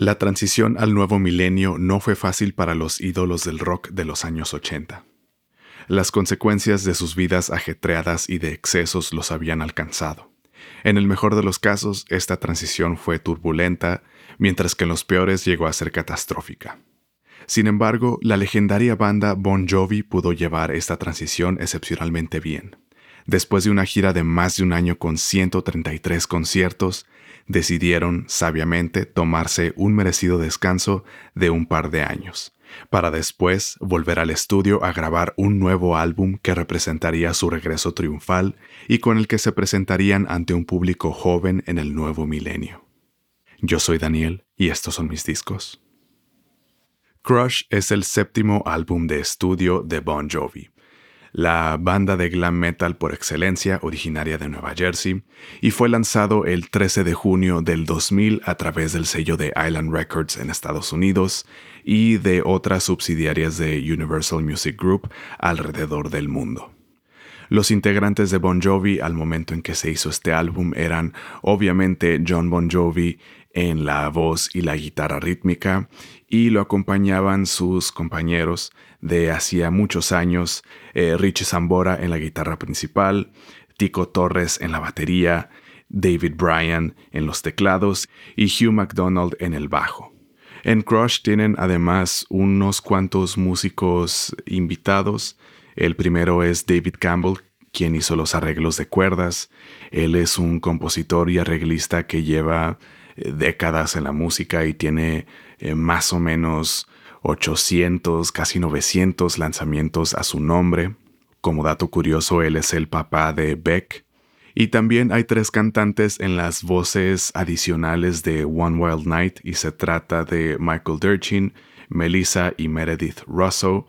La transición al nuevo milenio no fue fácil para los ídolos del rock de los años 80. Las consecuencias de sus vidas ajetreadas y de excesos los habían alcanzado. En el mejor de los casos, esta transición fue turbulenta, mientras que en los peores llegó a ser catastrófica. Sin embargo, la legendaria banda Bon Jovi pudo llevar esta transición excepcionalmente bien. Después de una gira de más de un año con 133 conciertos, decidieron, sabiamente, tomarse un merecido descanso de un par de años, para después volver al estudio a grabar un nuevo álbum que representaría su regreso triunfal y con el que se presentarían ante un público joven en el nuevo milenio. Yo soy Daniel y estos son mis discos. Crush es el séptimo álbum de estudio de Bon Jovi, la banda de glam metal por excelencia originaria de Nueva Jersey, y fue lanzado el 13 de junio del 2000 a través del sello de Island Records en Estados Unidos y de otras subsidiarias de Universal Music Group alrededor del mundo. Los integrantes de Bon Jovi al momento en que se hizo este álbum eran obviamente John Bon Jovi en la voz y la guitarra rítmica y lo acompañaban sus compañeros de hacía muchos años, eh, Richie Zambora en la guitarra principal, Tico Torres en la batería, David Bryan en los teclados y Hugh McDonald en el bajo. En Crush tienen además unos cuantos músicos invitados. El primero es David Campbell, quien hizo los arreglos de cuerdas. Él es un compositor y arreglista que lleva eh, décadas en la música y tiene eh, más o menos 800, casi 900 lanzamientos a su nombre. Como dato curioso, él es el papá de Beck. Y también hay tres cantantes en las voces adicionales de One Wild Night y se trata de Michael Durchin, Melissa y Meredith Russell,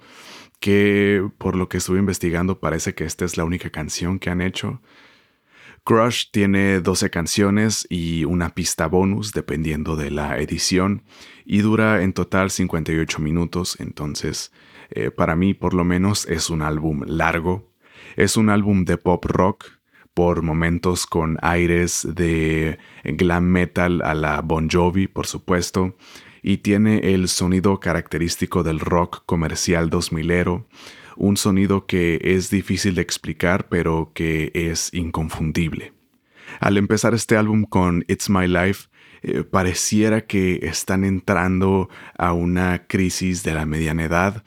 que por lo que estuve investigando parece que esta es la única canción que han hecho. Crush tiene 12 canciones y una pista bonus dependiendo de la edición y dura en total 58 minutos, entonces eh, para mí por lo menos es un álbum largo. Es un álbum de pop rock por momentos con aires de glam metal a la Bon Jovi, por supuesto, y tiene el sonido característico del rock comercial 2000ero un sonido que es difícil de explicar pero que es inconfundible. Al empezar este álbum con It's My Life, eh, pareciera que están entrando a una crisis de la mediana edad,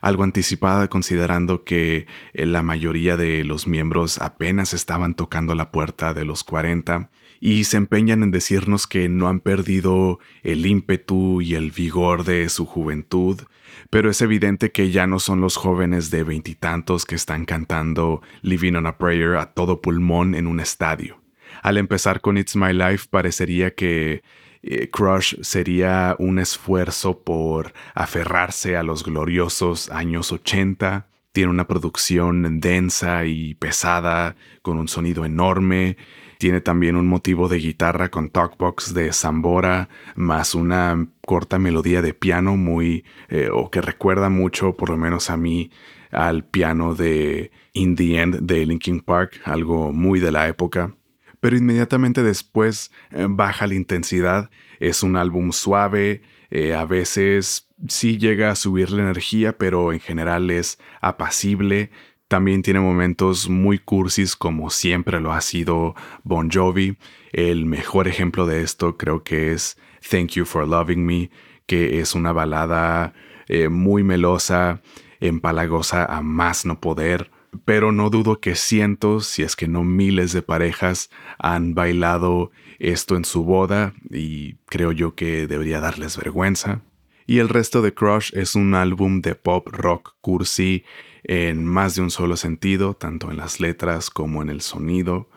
algo anticipada considerando que eh, la mayoría de los miembros apenas estaban tocando la puerta de los 40 y se empeñan en decirnos que no han perdido el ímpetu y el vigor de su juventud, pero es evidente que ya no son los jóvenes de veintitantos que están cantando Living on a Prayer a todo pulmón en un estadio. Al empezar con It's My Life parecería que eh, Crush sería un esfuerzo por aferrarse a los gloriosos años 80. Tiene una producción densa y pesada, con un sonido enorme, tiene también un motivo de guitarra con talkbox de Zambora, más una corta melodía de piano muy, eh, o que recuerda mucho, por lo menos a mí, al piano de In the End de Linkin Park, algo muy de la época. Pero inmediatamente después eh, baja la intensidad, es un álbum suave, eh, a veces sí llega a subir la energía, pero en general es apacible, también tiene momentos muy cursis como siempre lo ha sido Bon Jovi. El mejor ejemplo de esto creo que es Thank You for Loving Me, que es una balada eh, muy melosa, empalagosa a más no poder. Pero no dudo que cientos, si es que no miles de parejas han bailado esto en su boda y creo yo que debería darles vergüenza. Y el resto de Crush es un álbum de pop rock cursi en más de un solo sentido, tanto en las letras como en el sonido.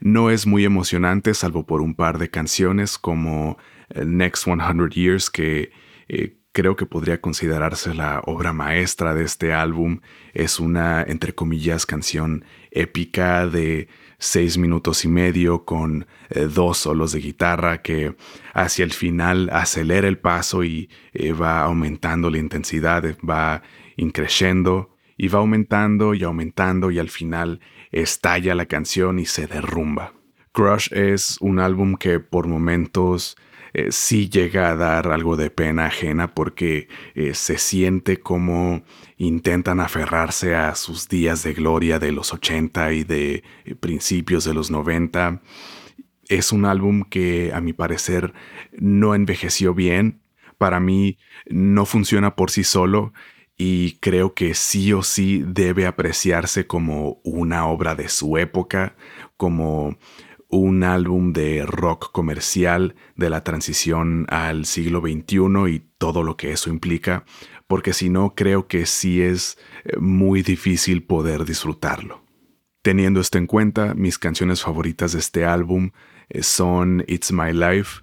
No es muy emocionante salvo por un par de canciones como eh, Next 100 Years que eh, creo que podría considerarse la obra maestra de este álbum. Es una, entre comillas, canción épica de seis minutos y medio con eh, dos solos de guitarra que hacia el final acelera el paso y va aumentando la intensidad, va increciendo y va aumentando y aumentando y al final estalla la canción y se derrumba. Crush es un álbum que por momentos eh, sí llega a dar algo de pena ajena porque eh, se siente como intentan aferrarse a sus días de gloria de los 80 y de eh, principios de los 90. Es un álbum que a mi parecer no envejeció bien. Para mí no funciona por sí solo y creo que sí o sí debe apreciarse como una obra de su época, como un álbum de rock comercial de la transición al siglo XXI y todo lo que eso implica, porque si no creo que sí es eh, muy difícil poder disfrutarlo. Teniendo esto en cuenta, mis canciones favoritas de este álbum eh, son It's My Life,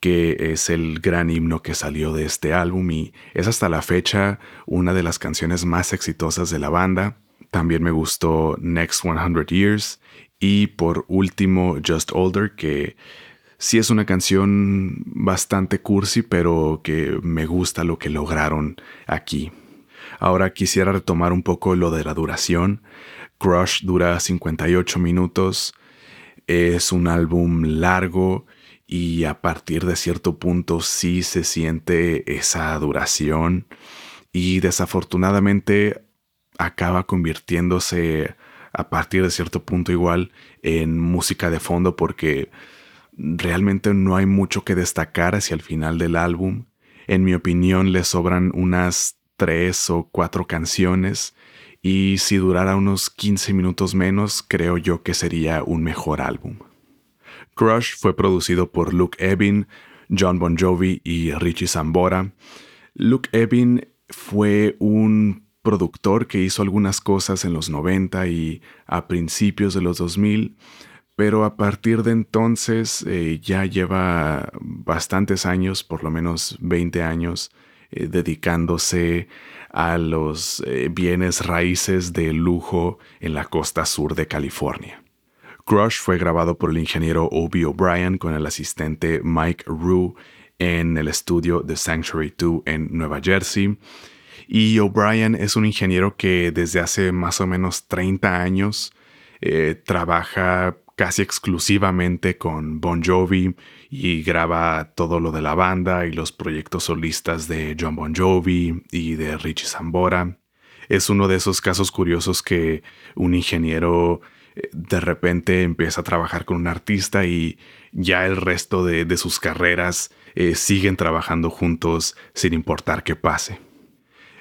que es el gran himno que salió de este álbum y es hasta la fecha una de las canciones más exitosas de la banda. También me gustó Next 100 Years y por último, Just Older, que sí es una canción bastante cursi, pero que me gusta lo que lograron aquí. Ahora quisiera retomar un poco lo de la duración. Crush dura 58 minutos, es un álbum largo y a partir de cierto punto sí se siente esa duración y desafortunadamente acaba convirtiéndose a partir de cierto punto igual en música de fondo porque realmente no hay mucho que destacar hacia el final del álbum. En mi opinión le sobran unas tres o cuatro canciones y si durara unos 15 minutos menos creo yo que sería un mejor álbum. Crush fue producido por Luke Evin, John Bon Jovi y Richie Sambora. Luke Evin fue un productor que hizo algunas cosas en los 90 y a principios de los 2000, pero a partir de entonces eh, ya lleva bastantes años, por lo menos 20 años, eh, dedicándose a los eh, bienes raíces de lujo en la costa sur de California. Crush fue grabado por el ingeniero Obi O'Brien con el asistente Mike Rue en el estudio The Sanctuary 2 en Nueva Jersey y O'Brien es un ingeniero que desde hace más o menos 30 años eh, trabaja casi exclusivamente con Bon Jovi y graba todo lo de la banda y los proyectos solistas de John Bon Jovi y de Richie Sambora. Es uno de esos casos curiosos que un ingeniero eh, de repente empieza a trabajar con un artista y ya el resto de, sus carreras eh, siguen trabajando juntos sin importar qué pase.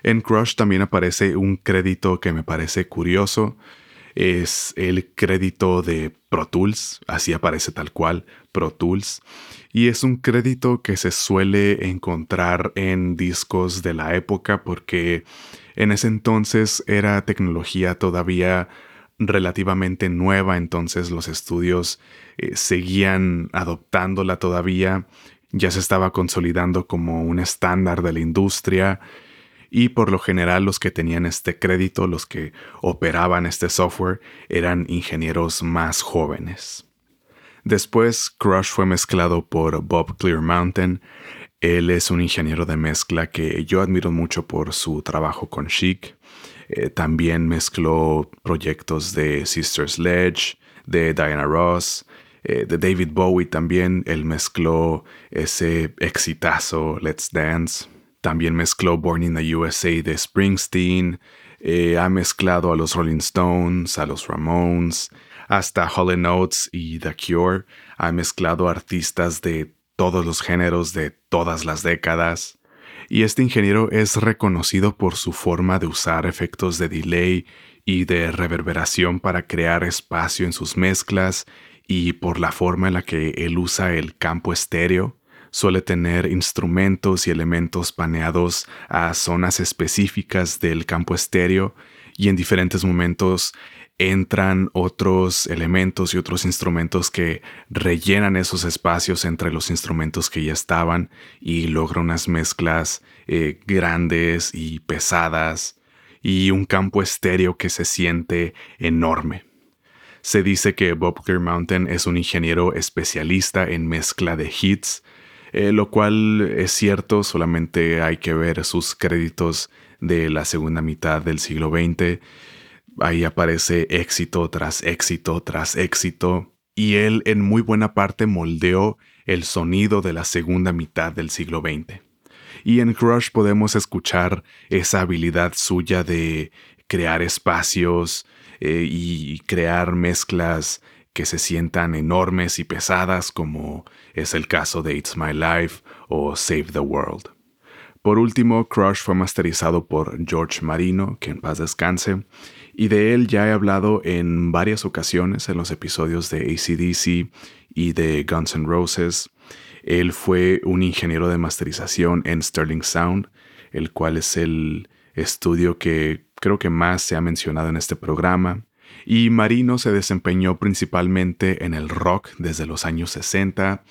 En Crush también aparece un crédito que me parece curioso. Es el crédito de Pro Tools, así aparece tal cual, Pro Tools. Y es un crédito que se suele encontrar en discos de la época porque en ese entonces era tecnología todavía relativamente nueva, entonces los estudios eh, seguían adoptándola todavía, ya se estaba consolidando como un estándar de la industria y por lo general los que tenían este crédito, los que operaban este software, eran ingenieros más jóvenes. Después, Crush fue mezclado por Bob Clearmountain. Él es un ingeniero de mezcla que yo admiro mucho por su trabajo con Chic. Eh, también mezcló proyectos de Sister Sledge, de Diana Ross, eh, de David Bowie también. Él mezcló ese exitazo Let's Dance. También mezcló Born in the USA de Springsteen, eh, ha mezclado a los Rolling Stones, a los Ramones, hasta Holly Notes y The Cure. Ha mezclado artistas de todos los géneros de todas las décadas. Y este ingeniero es reconocido por su forma de usar efectos de delay y de reverberación para crear espacio en sus mezclas y por la forma en la que él usa el campo estéreo suele tener instrumentos y elementos paneados a zonas específicas del campo estéreo y en diferentes momentos entran otros elementos y otros instrumentos que rellenan esos espacios entre los instrumentos que ya estaban y logra unas mezclas eh, grandes y pesadas y un campo estéreo que se siente enorme. Se dice que Bob Clearmountain es un ingeniero especialista en mezcla de hits eh, lo cual es cierto, solamente hay que ver sus créditos de la segunda mitad del siglo XX. Ahí aparece éxito tras éxito tras éxito. Y él en muy buena parte moldeó el sonido de la segunda mitad del siglo XX. Y en Crush podemos escuchar esa habilidad suya de crear espacios eh, y crear mezclas que se sientan enormes y pesadas como es el caso de It's My Life o Save the World. Por último, Crush fue masterizado por George Marino, que en paz descanse, y de él ya he hablado en varias ocasiones en los episodios de ACDC y de Guns N' Roses. Él fue un ingeniero de masterización en Sterling Sound, el cual es el estudio que creo que más se ha mencionado en este programa. Y Marino se desempeñó principalmente en el rock desde los años 60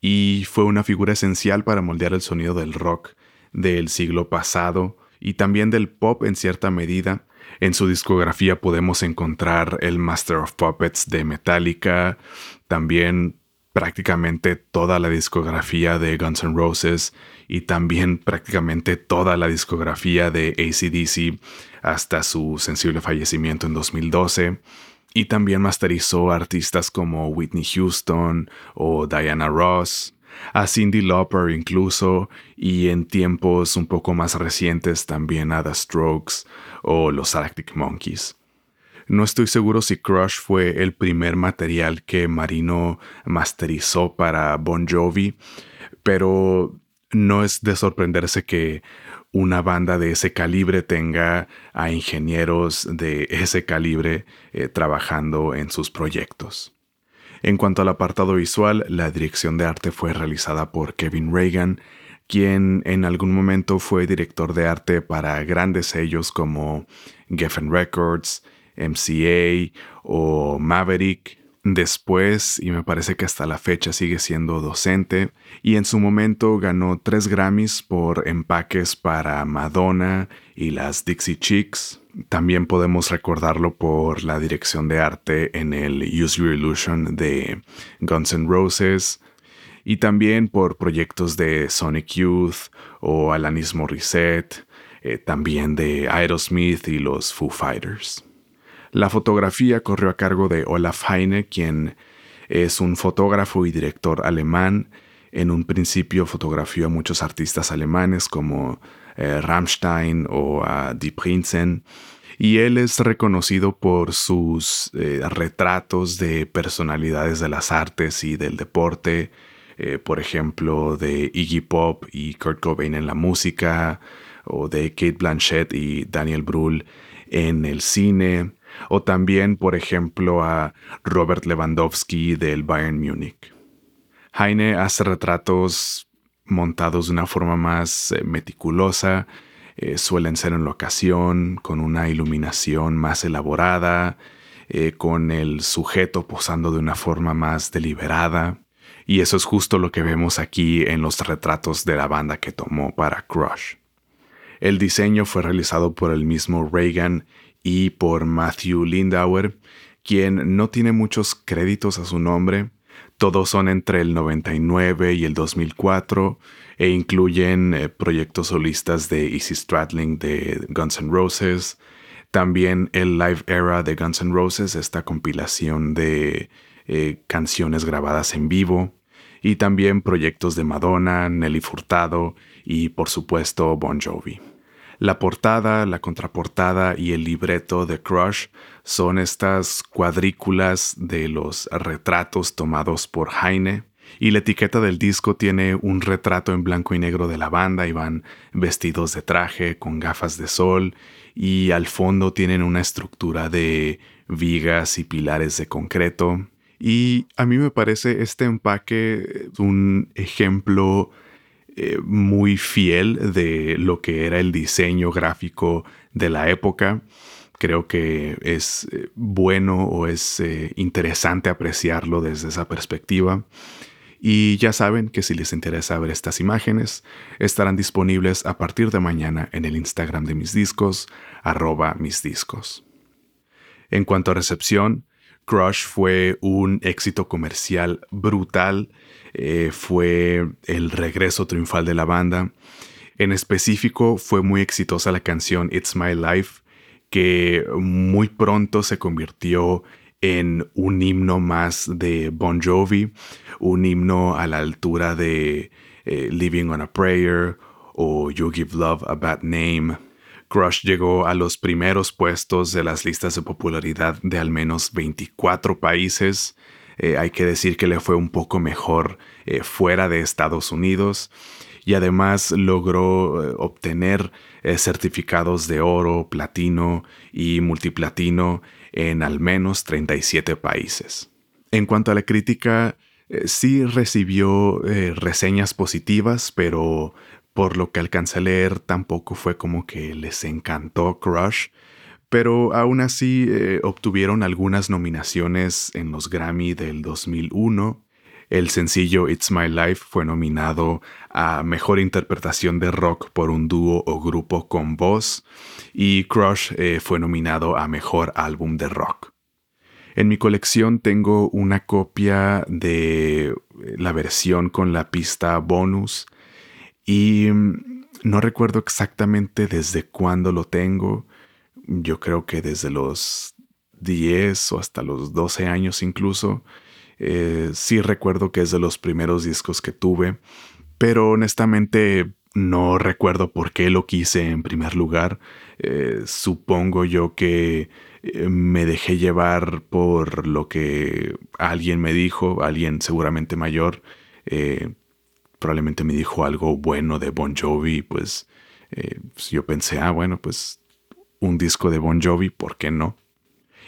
y fue una figura esencial para moldear el sonido del rock del siglo pasado y también del pop en cierta medida. En su discografía podemos encontrar el Master of Puppets de Metallica, también prácticamente toda la discografía de Guns N' Roses y también prácticamente toda la discografía de ACDC hasta su sensible fallecimiento en 2012. Y también masterizó artistas como Whitney Houston o Diana Ross, a Cindy Lauper incluso, y en tiempos un poco más recientes también a The Strokes o los Arctic Monkeys. No estoy seguro si Crush fue el primer material que Marino masterizó para Bon Jovi, pero no es de sorprenderse que una banda de ese calibre tenga a ingenieros de ese calibre eh, trabajando en sus proyectos. En cuanto al apartado visual, la dirección de arte fue realizada por Kevin Reagan, quien en algún momento fue director de arte para grandes sellos como Geffen Records, MCA o Maverick. Después, y me parece que hasta la fecha sigue siendo docente, y en su momento ganó tres Grammys por empaques para Madonna y las Dixie Chicks. También podemos recordarlo por la dirección de arte en el Use Your Illusion de Guns N' Roses, y también por proyectos de Sonic Youth o Alanis Morissette, eh, también de Aerosmith y los Foo Fighters. La fotografía corrió a cargo de Olaf Heine, quien es un fotógrafo y director alemán. En un principio fotografió a muchos artistas alemanes como eh, Rammstein o a Die Prinzen. Y él es reconocido por sus eh, retratos de personalidades de las artes y del deporte, eh, por ejemplo, de Iggy Pop y Kurt Cobain en la música, o de Kate Blanchett y Daniel Brühl en el cine, o también, por ejemplo, a Robert Lewandowski del Bayern Múnich. Heine hace retratos montados de una forma más eh, meticulosa, eh, suelen ser en locación, con una iluminación más elaborada, eh, con el sujeto posando de una forma más deliberada. Y eso es justo lo que vemos aquí en los retratos de la banda que tomó para Crush. El diseño fue realizado por el mismo Reagan y por Matthew Lindauer, quien no tiene muchos créditos a su nombre. Todos son entre el 99 y el 2004 e incluyen eh, proyectos solistas de Easy Stradling de Guns N' Roses, también el Live Era de Guns N' Roses, esta compilación de eh, canciones grabadas en vivo, y también proyectos de Madonna, Nelly Furtado y por supuesto Bon Jovi. La portada, la contraportada y el libreto de Crush son estas cuadrículas de los retratos tomados por Heine. Y la etiqueta del disco tiene un retrato en blanco y negro de la banda y van vestidos de traje con gafas de sol y al fondo tienen una estructura de vigas y pilares de concreto. Y a mí me parece este empaque un ejemplo eh, muy fiel de lo que era el diseño gráfico de la época. Creo que es eh, bueno o es eh, interesante apreciarlo desde esa perspectiva. Y ya saben que si les interesa ver estas imágenes, estarán disponibles a partir de mañana en el Instagram de mis discos, arroba mis discos. En cuanto a recepción, Crush fue un éxito comercial brutal eh, fue el regreso triunfal de la banda. En específico fue muy exitosa la canción It's My Life, que muy pronto se convirtió en un himno más de Bon Jovi, un himno a la altura de eh, Living on a Prayer o You Give Love a Bad Name. Crush llegó a los primeros puestos de las listas de popularidad de al menos 24 países. Eh, hay que decir que le fue un poco mejor eh, fuera de Estados Unidos y además logró eh, obtener certificados de oro, platino y multiplatino en al menos 37 países. En cuanto a la crítica, sí recibió reseñas positivas, pero por lo que alcancé a leer, tampoco fue como que les encantó Crush, pero aún así eh, obtuvieron algunas nominaciones en los Grammy del 2001. El sencillo It's My Life fue nominado a Mejor Interpretación de Rock por un dúo o grupo con voz y Crush eh, fue nominado a Mejor Álbum de Rock. En mi colección tengo una copia de la versión con la pista bonus y mm, no recuerdo exactamente desde cuándo lo tengo. Yo creo que desde los 10 o hasta los 12 años incluso. Eh, sí recuerdo que es de los primeros discos que tuve, pero honestamente no recuerdo por qué lo quise en primer lugar. Eh, supongo yo que eh, me dejé llevar por lo que alguien me dijo, alguien seguramente mayor probablemente me dijo algo bueno de Bon Jovi, pues, eh, pues, yo pensé, ah, bueno, pues un disco de Bon Jovi, ¿por qué no?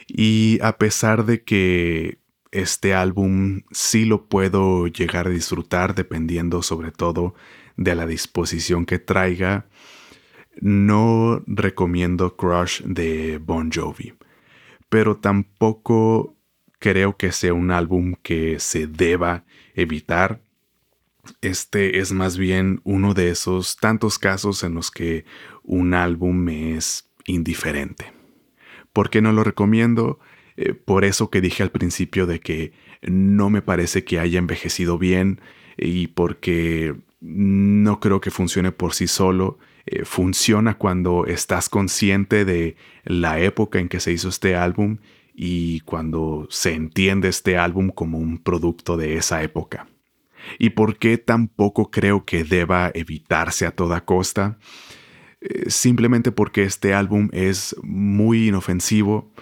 Y a pesar de que este álbum sí lo puedo llegar a disfrutar dependiendo sobre todo de la disposición que traiga, no recomiendo Crush de Bon Jovi, pero tampoco creo que sea un álbum que se deba evitar este es más bien uno de esos tantos casos en los que un álbum me es indiferente. ¿Por qué no lo recomiendo? Eh, por eso que dije al principio de que no me parece que haya envejecido bien y porque no creo que funcione por sí solo. Eh, funciona cuando estás consciente de la época en que se hizo este álbum y cuando se entiende este álbum como un producto de esa época y por qué tampoco creo que deba evitarse a toda costa. Eh, simplemente porque este álbum es muy inofensivo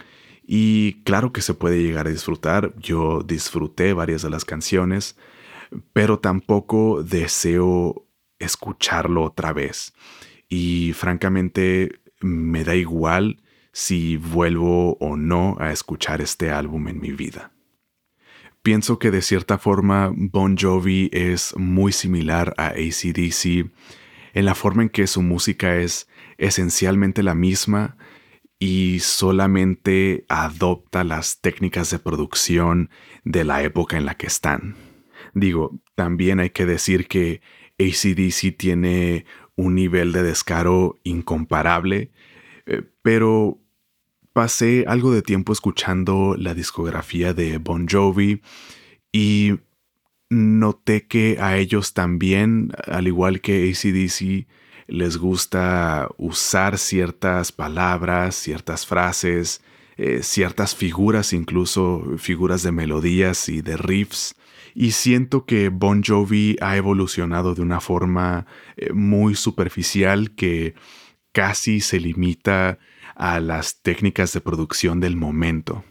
y claro que se puede llegar a disfrutar. Yo disfruté varias de las canciones, pero tampoco deseo escucharlo otra vez. Y francamente me da igual si vuelvo o no a escuchar este álbum en mi vida. Pienso que de cierta forma Bon Jovi es muy similar a ACDC en la forma en que su música es esencialmente la misma y solamente adopta las técnicas de producción de la época en la que están. Digo, también hay que decir que ACDC tiene un nivel de descaro incomparable, eh, pero pasé algo de tiempo escuchando la discografía de Bon Jovi y noté que a ellos también, al igual que ACDC, les gusta usar ciertas palabras, ciertas frases, eh, ciertas figuras, incluso figuras de melodías y de riffs. Y siento que Bon Jovi ha evolucionado de una forma eh, muy superficial que casi se limita a las técnicas de producción del momento.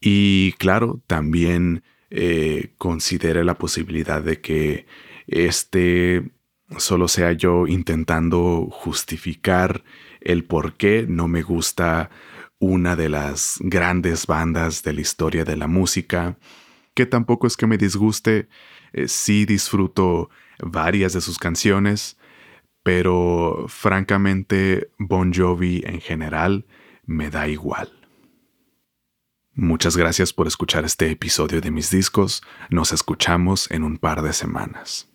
Y claro, también eh, considere la posibilidad de que este solo sea yo intentando justificar el por qué no me gusta una de las grandes bandas de la historia de la música, que tampoco es que me disguste, eh, sí disfruto varias de sus canciones, pero francamente Bon Jovi en general me da igual. Muchas gracias por escuchar este episodio de mis discos, nos escuchamos en un par de semanas.